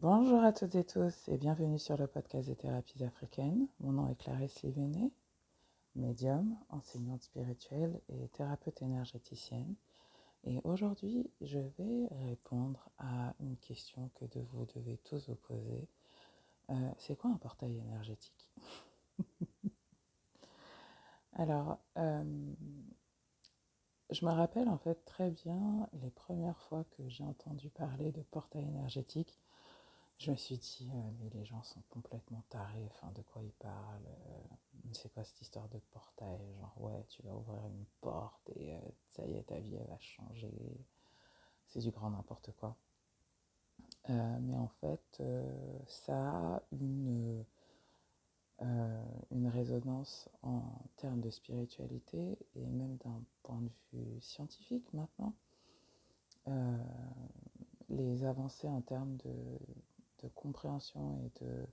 Bonjour à toutes et tous et bienvenue sur le podcast des thérapies africaines. Mon nom est Clarisse Livenet, médium, enseignante spirituelle et thérapeute énergéticienne. Et aujourd'hui, je vais répondre à une question que vous devez tous vous poser. Euh, c'est quoi un portail énergétique? Alors, euh, je me rappelle en fait très bien les premières fois que j'ai entendu parler de portail énergétique je me suis dit, euh, mais les gens sont complètement tarés, enfin, de quoi ils parlent euh, C'est quoi cette histoire de portail? Genre, ouais, tu vas ouvrir une porte et euh, ça y est, ta vie, elle va changer. C'est du grand n'importe quoi. mais en fait, ça a une, une résonance en termes de spiritualité et même d'un point de vue scientifique maintenant. les avancées en termes de, de compréhension et de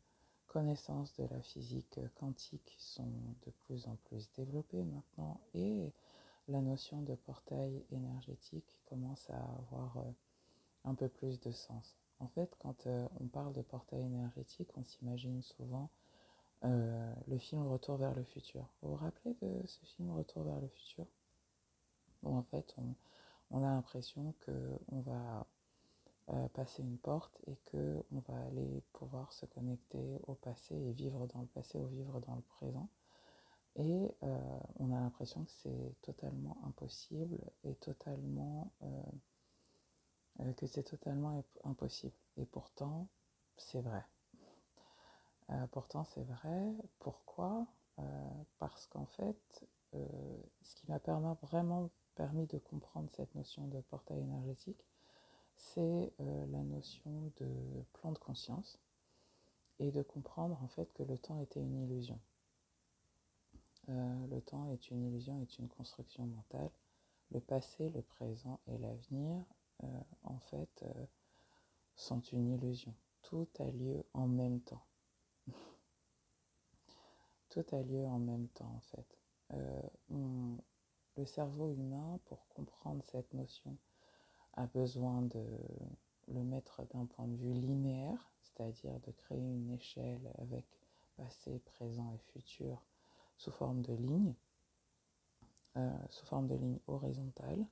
connaissance de la physique quantique sont de plus en plus développées maintenant et la notion de portail énergétique commence à avoir euh, un peu plus de sens. En fait, quand euh, on parle de portail énergétique, on s'imagine souvent euh, le film Retour vers le futur. Vous vous rappelez de ce film Retour vers le futur? Où en fait, on, on a l'impression qu'on va euh, passer une porte et que on va aller pouvoir se connecter au passé et vivre dans le passé ou vivre dans le présent. Et euh, on a l'impression que c'est totalement impossible et totalement euh, que c'est totalement impossible. Et pourtant, c'est vrai. pourtant, c'est vrai. Pourquoi? Parce qu'en fait, ce qui m'a vraiment permis de comprendre cette notion de portail énergétique, c'est euh, la notion de plan de conscience et de comprendre en fait que le temps était une illusion. Euh, le temps est une illusion, est une construction mentale. Le passé, le présent et l'avenir, euh, en fait, sont une illusion. Tout a lieu en même temps. Tout a lieu en même temps, en fait. le cerveau humain, pour comprendre cette notion a besoin de le mettre d'un point de vue linéaire, c'est-à-dire de créer une échelle avec passé, présent et futur sous forme de ligne, euh, sous forme de ligne horizontale,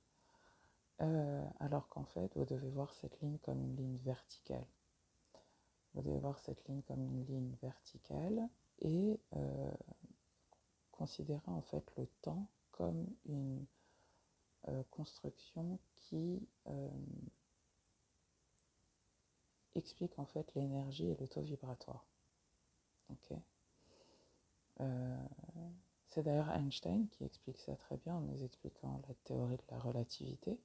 euh, alors qu'en fait, vous devez voir cette ligne comme une ligne verticale. Vous devez voir cette ligne comme une ligne verticale et euh, considérer en fait le temps comme une construction qui euh, explique en fait l'énergie et le taux vibratoire. Euh, c'est d'ailleurs Einstein qui explique ça très bien en nous expliquant la théorie de la relativité,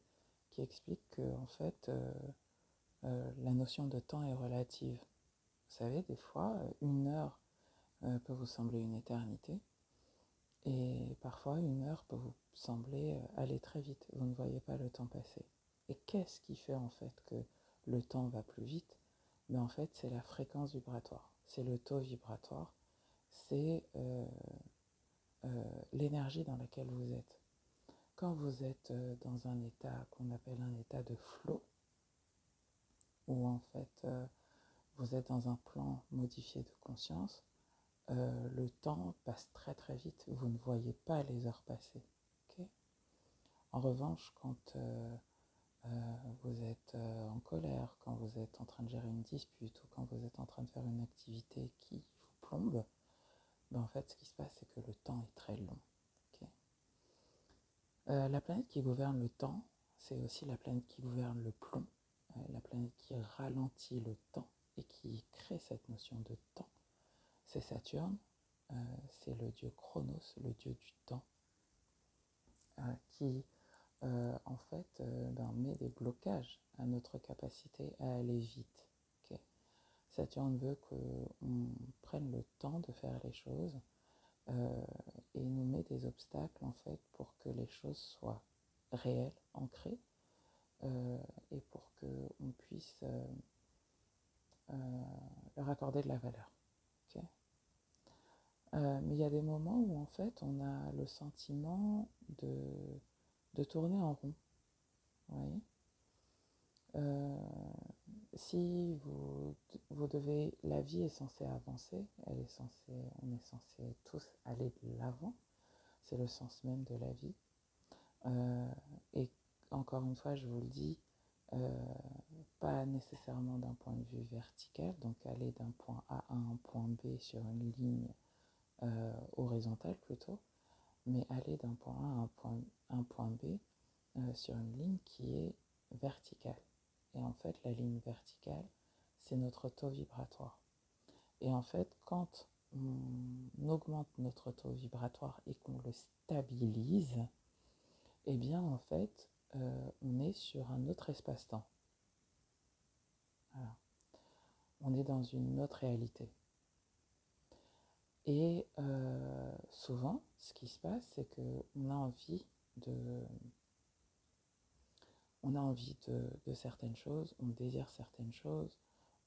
qui explique que en fait euh, la notion de temps est relative. Vous savez, des fois, une heure peut vous sembler une éternité, et parfois, une heure peut vous sembler euh, aller très vite. Vous ne voyez pas le temps passer. Et qu'est-ce qui fait en fait que le temps va plus vite? Mais ben, en fait, c'est la fréquence vibratoire. C'est le taux vibratoire. C'est euh, euh, l'énergie dans laquelle vous êtes. Quand vous êtes dans un état qu'on appelle un état de flot, où en fait vous êtes dans un plan modifié de conscience, le temps passe très très vite. Vous ne voyez pas les heures passer. En revanche, quand euh, euh, vous êtes en colère, quand vous êtes en train de gérer une dispute ou quand vous êtes en train de faire une activité qui vous plombe, ben, en fait, ce qui se passe, c'est que le temps est très long. la planète qui gouverne le temps, c'est aussi la planète qui gouverne le plomb, la planète qui ralentit le temps et qui crée cette notion de temps c'est Saturne, euh, c'est le dieu Chronos, le dieu du temps, euh, qui euh, en fait ben, met des blocages à notre capacité à aller vite. Saturne veut qu'on prenne le temps de faire les choses et nous met des obstacles en fait pour que les choses soient réelles, ancrées, et pour qu'on puisse leur accorder de la valeur. Euh, mais il y a des moments où en fait on a le sentiment de, de tourner en rond. Euh, si vous, vous devez, la vie est censée avancer, elle est censée, on est censé tous aller de l'avant, c'est le sens même de la vie. Euh, et encore une fois, je vous le dis, euh, pas nécessairement d'un point de vue vertical, donc aller d'un point A à un point B sur une ligne horizontale plutôt, mais aller d'un point A à un point, un point B euh, sur une ligne qui est verticale. Et en fait, la ligne verticale, c'est notre taux vibratoire. Et en fait, quand on augmente notre taux vibratoire et qu'on le stabilise, eh bien, en fait, euh, on est sur un autre espace-temps. On est dans une autre réalité. Et euh, souvent, ce qui se passe, c'est qu'on a envie de, on a envie de, certaines choses, on désire certaines choses,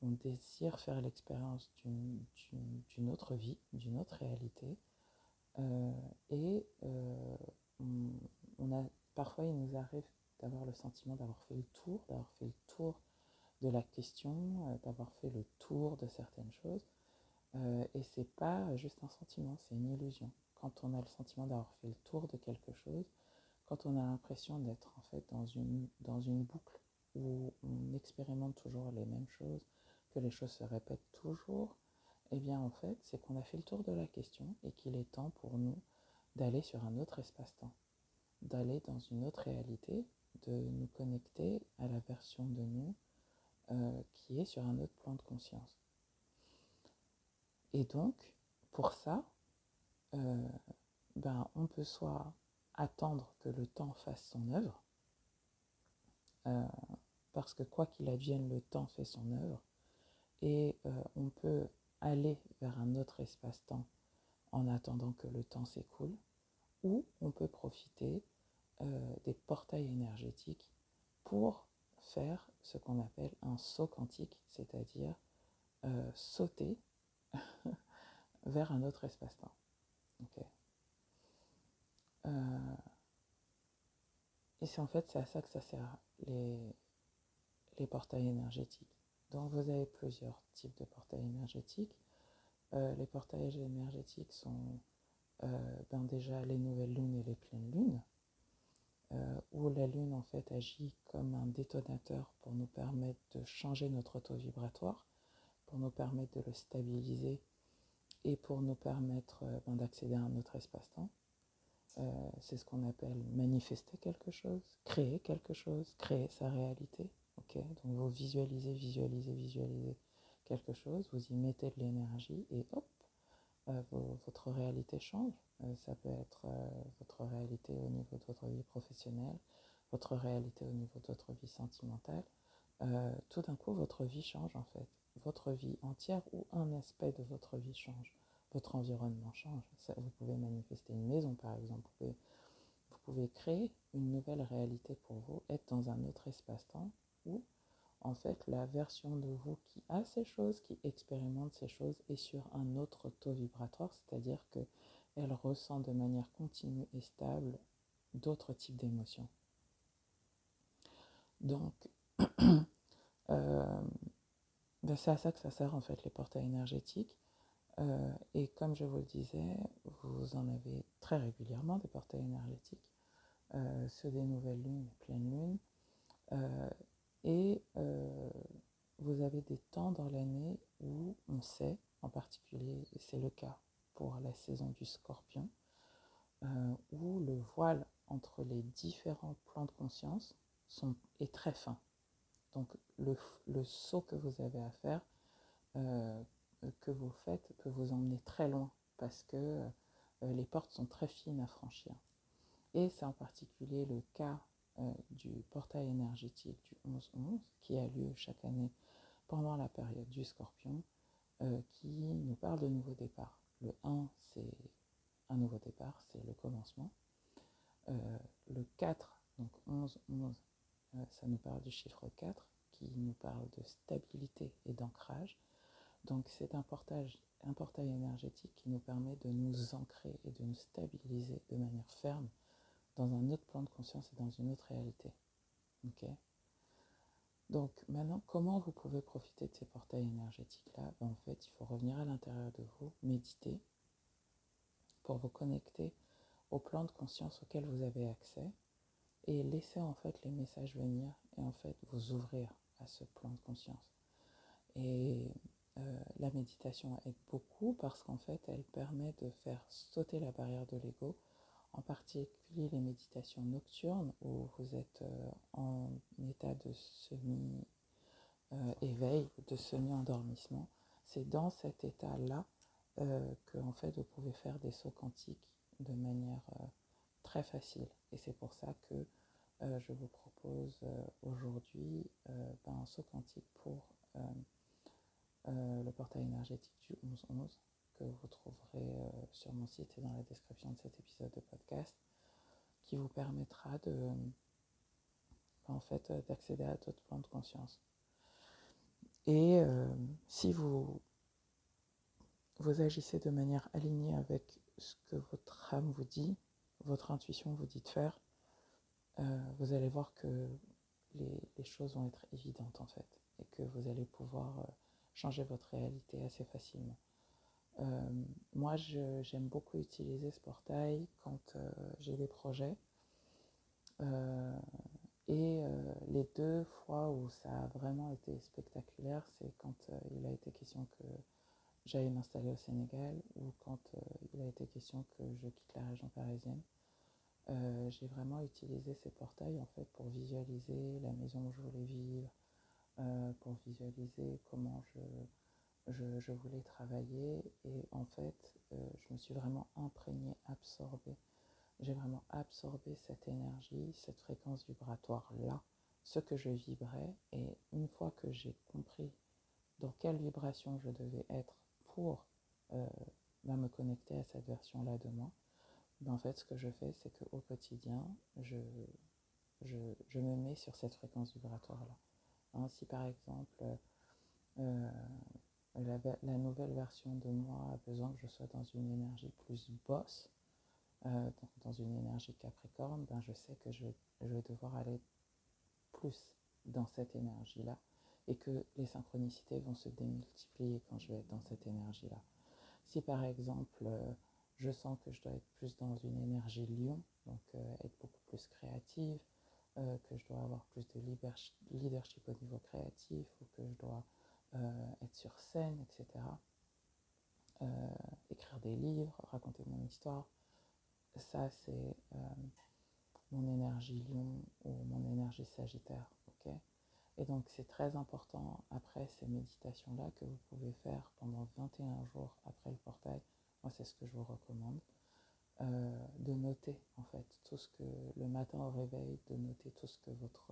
on désire faire l'expérience d'une autre vie, d'une autre réalité. Euh, et euh, on, a, parfois, il nous arrive d'avoir le sentiment d'avoir fait le tour, d'avoir fait le tour de la question, euh, d'avoir fait le tour de certaines choses. Et c'est pas juste un sentiment, c'est une illusion. Quand on a le sentiment d'avoir fait le tour de quelque chose, quand on a l'impression d'être en fait dans une, boucle où on expérimente toujours les mêmes choses, que les choses se répètent toujours, eh bien en fait c'est qu'on a fait le tour de la question et qu'il est temps pour nous d'aller sur un autre espace-temps, d'aller dans une autre réalité, de nous connecter à la version de nous euh, qui est sur un autre plan de conscience. Et donc, pour ça, euh, ben, on peut soit attendre que le temps fasse son œuvre, euh, parce que quoi qu'il advienne, le temps fait son œuvre, et euh, on peut aller vers un autre espace-temps en attendant que le temps s'écoule, ou on peut profiter des portails énergétiques pour faire ce qu'on appelle un saut quantique, c'est-à-dire sauter vers un autre espace-temps. Euh, et c'est en fait c'est à ça que ça sert les, les portails énergétiques. Donc vous avez plusieurs types de portails énergétiques. Euh, les portails énergétiques sont euh, ben déjà les nouvelles lunes et les pleines lunes, où la lune en fait agit comme un détonateur pour nous permettre de changer notre taux vibratoire, pour nous permettre de le stabiliser et pour nous permettre euh, ben, d'accéder à un autre espace-temps. Euh, c'est ce qu'on appelle manifester quelque chose, créer quelque chose, créer sa réalité. Donc vous visualisez, visualisez, visualisez quelque chose, vous y mettez de l'énergie et hop, euh, votre réalité change. Ça peut être votre réalité au niveau de votre vie professionnelle, votre réalité au niveau de votre vie sentimentale. Tout d'un coup, votre vie change en fait. Votre vie entière ou un aspect de votre vie change votre environnement change. Vous pouvez manifester une maison, par exemple. Vous pouvez, créer une nouvelle réalité pour vous, être dans un autre espace-temps où, en fait, la version de vous qui a ces choses, qui expérimente ces choses, est sur un autre taux vibratoire, c'est-à-dire qu'elle ressent de manière continue et stable d'autres types d'émotions. Donc, euh, c'est à ça que ça sert, en fait, les portails énergétiques euh, et comme je vous le disais, vous en avez très régulièrement des portails énergétiques, euh, ceux des nouvelles lunes, pleines lunes. Euh, et vous avez des temps dans l'année où on sait, en particulier, et c'est le cas pour la saison du scorpion, où le voile entre les différents plans de conscience est très fin. Donc le, le saut que vous avez à faire, euh, que vous faites peut vous emmener très loin parce que euh, les portes sont très fines à franchir. Et c'est en particulier le cas euh, du portail énergétique du 11-11 qui a lieu chaque année pendant la période du scorpion qui nous parle de nouveau départ. Le 1, c'est un nouveau départ, c'est le commencement. Le 4, donc 11, 11, ça nous parle du chiffre 4 qui nous parle de stabilité et d'ancrage. Donc c'est un, un portail énergétique qui nous permet de nous ancrer et de nous stabiliser de manière ferme dans un autre plan de conscience et dans une autre réalité. Donc maintenant, comment vous pouvez profiter de ces portails énergétiques-là? Ben, En fait, il faut revenir à l'intérieur de vous, méditer, pour vous connecter au plan de conscience auquel vous avez accès et laisser en fait les messages venir et en fait vous ouvrir à ce plan de conscience. Et euh, la méditation aide beaucoup parce qu'en fait elle permet de faire sauter la barrière de l'ego, en particulier les méditations nocturnes où vous êtes euh, en état de semi-éveil, euh, de semi-endormissement. C'est dans cet état-là que en fait vous pouvez faire des sauts quantiques de manière très facile. Et c'est pour ça que euh, je vous propose euh, aujourd'hui euh, ben, un saut quantique pour le portail énergétique du 11-11 que vous trouverez sur mon site et dans la description de cet épisode de podcast qui vous permettra en fait d'accéder à d'autres plans de conscience. Et si vous vous agissez de manière alignée avec ce que votre âme vous dit, votre intuition vous dit de faire, euh, vous allez voir que les, choses vont être évidentes en fait et que vous allez pouvoir euh, changer votre réalité assez facilement. Euh, moi, j'aime beaucoup utiliser ce portail quand j'ai des projets. et les deux fois où ça a vraiment été spectaculaire, c'est quand il a été question que j'aille m'installer au Sénégal ou quand il a été question que je quitte la région parisienne. Euh, j'ai vraiment utilisé ces portails en fait pour visualiser la maison où je voulais vivre, euh, pour visualiser comment je, je, voulais travailler et en fait euh, je me suis vraiment imprégnée, absorbée. J'ai vraiment absorbé cette énergie, cette fréquence vibratoire là, ce que je vibrais et une fois que j'ai compris dans quelle vibration je devais être pour bah, me connecter à cette version là de moi, ben, en fait, ce que je fais, c'est qu'au quotidien, je, je, me mets sur cette fréquence vibratoire-là. Hein, si par exemple, euh, la, nouvelle version de moi a besoin que je sois dans une énergie plus boss, euh, dans, une énergie capricorne, ben, je sais que je, je vais devoir aller plus dans cette énergie-là et que les synchronicités vont se démultiplier quand je vais être dans cette énergie-là. Si par exemple, euh, je sens que je dois être plus dans une énergie lion, donc euh, être beaucoup plus créative, euh, que je dois avoir plus de leadership au niveau créatif, ou que je dois être sur scène, etc. écrire des livres, raconter mon histoire. Ça, c'est mon énergie lion ou mon énergie sagittaire. ok? Et donc, c'est très important après ces méditations-là que vous pouvez faire pendant 21 jours après le portail moi, c'est ce que je vous recommande. Euh, de noter en fait tout ce que le matin au réveil, de noter tout ce que votre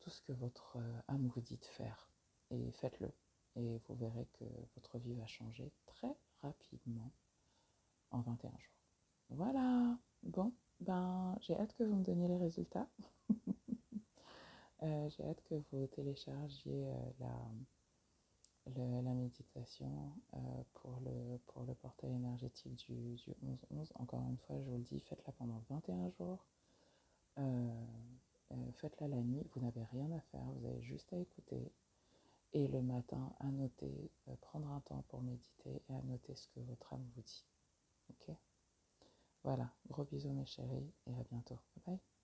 tout ce que votre euh, âme vous dit de faire et faites-le et vous verrez que votre vie va changer très rapidement en 21 jours. Voilà. Bon, ben j'ai hâte que vous me donniez les résultats. Euh, j'ai hâte que vous téléchargiez la la méditation euh, pour, le, pour le portail énergétique du, du 11-11. Encore une fois, je vous le dis, faites-la pendant 21 jours. Euh, euh, faites-la la nuit, vous n'avez rien à faire, vous avez juste à écouter. Et le matin, à noter, prendre un temps pour méditer et à noter ce que votre âme vous dit. Ok? Voilà, gros bisous mes chéris et à bientôt. Bye bye.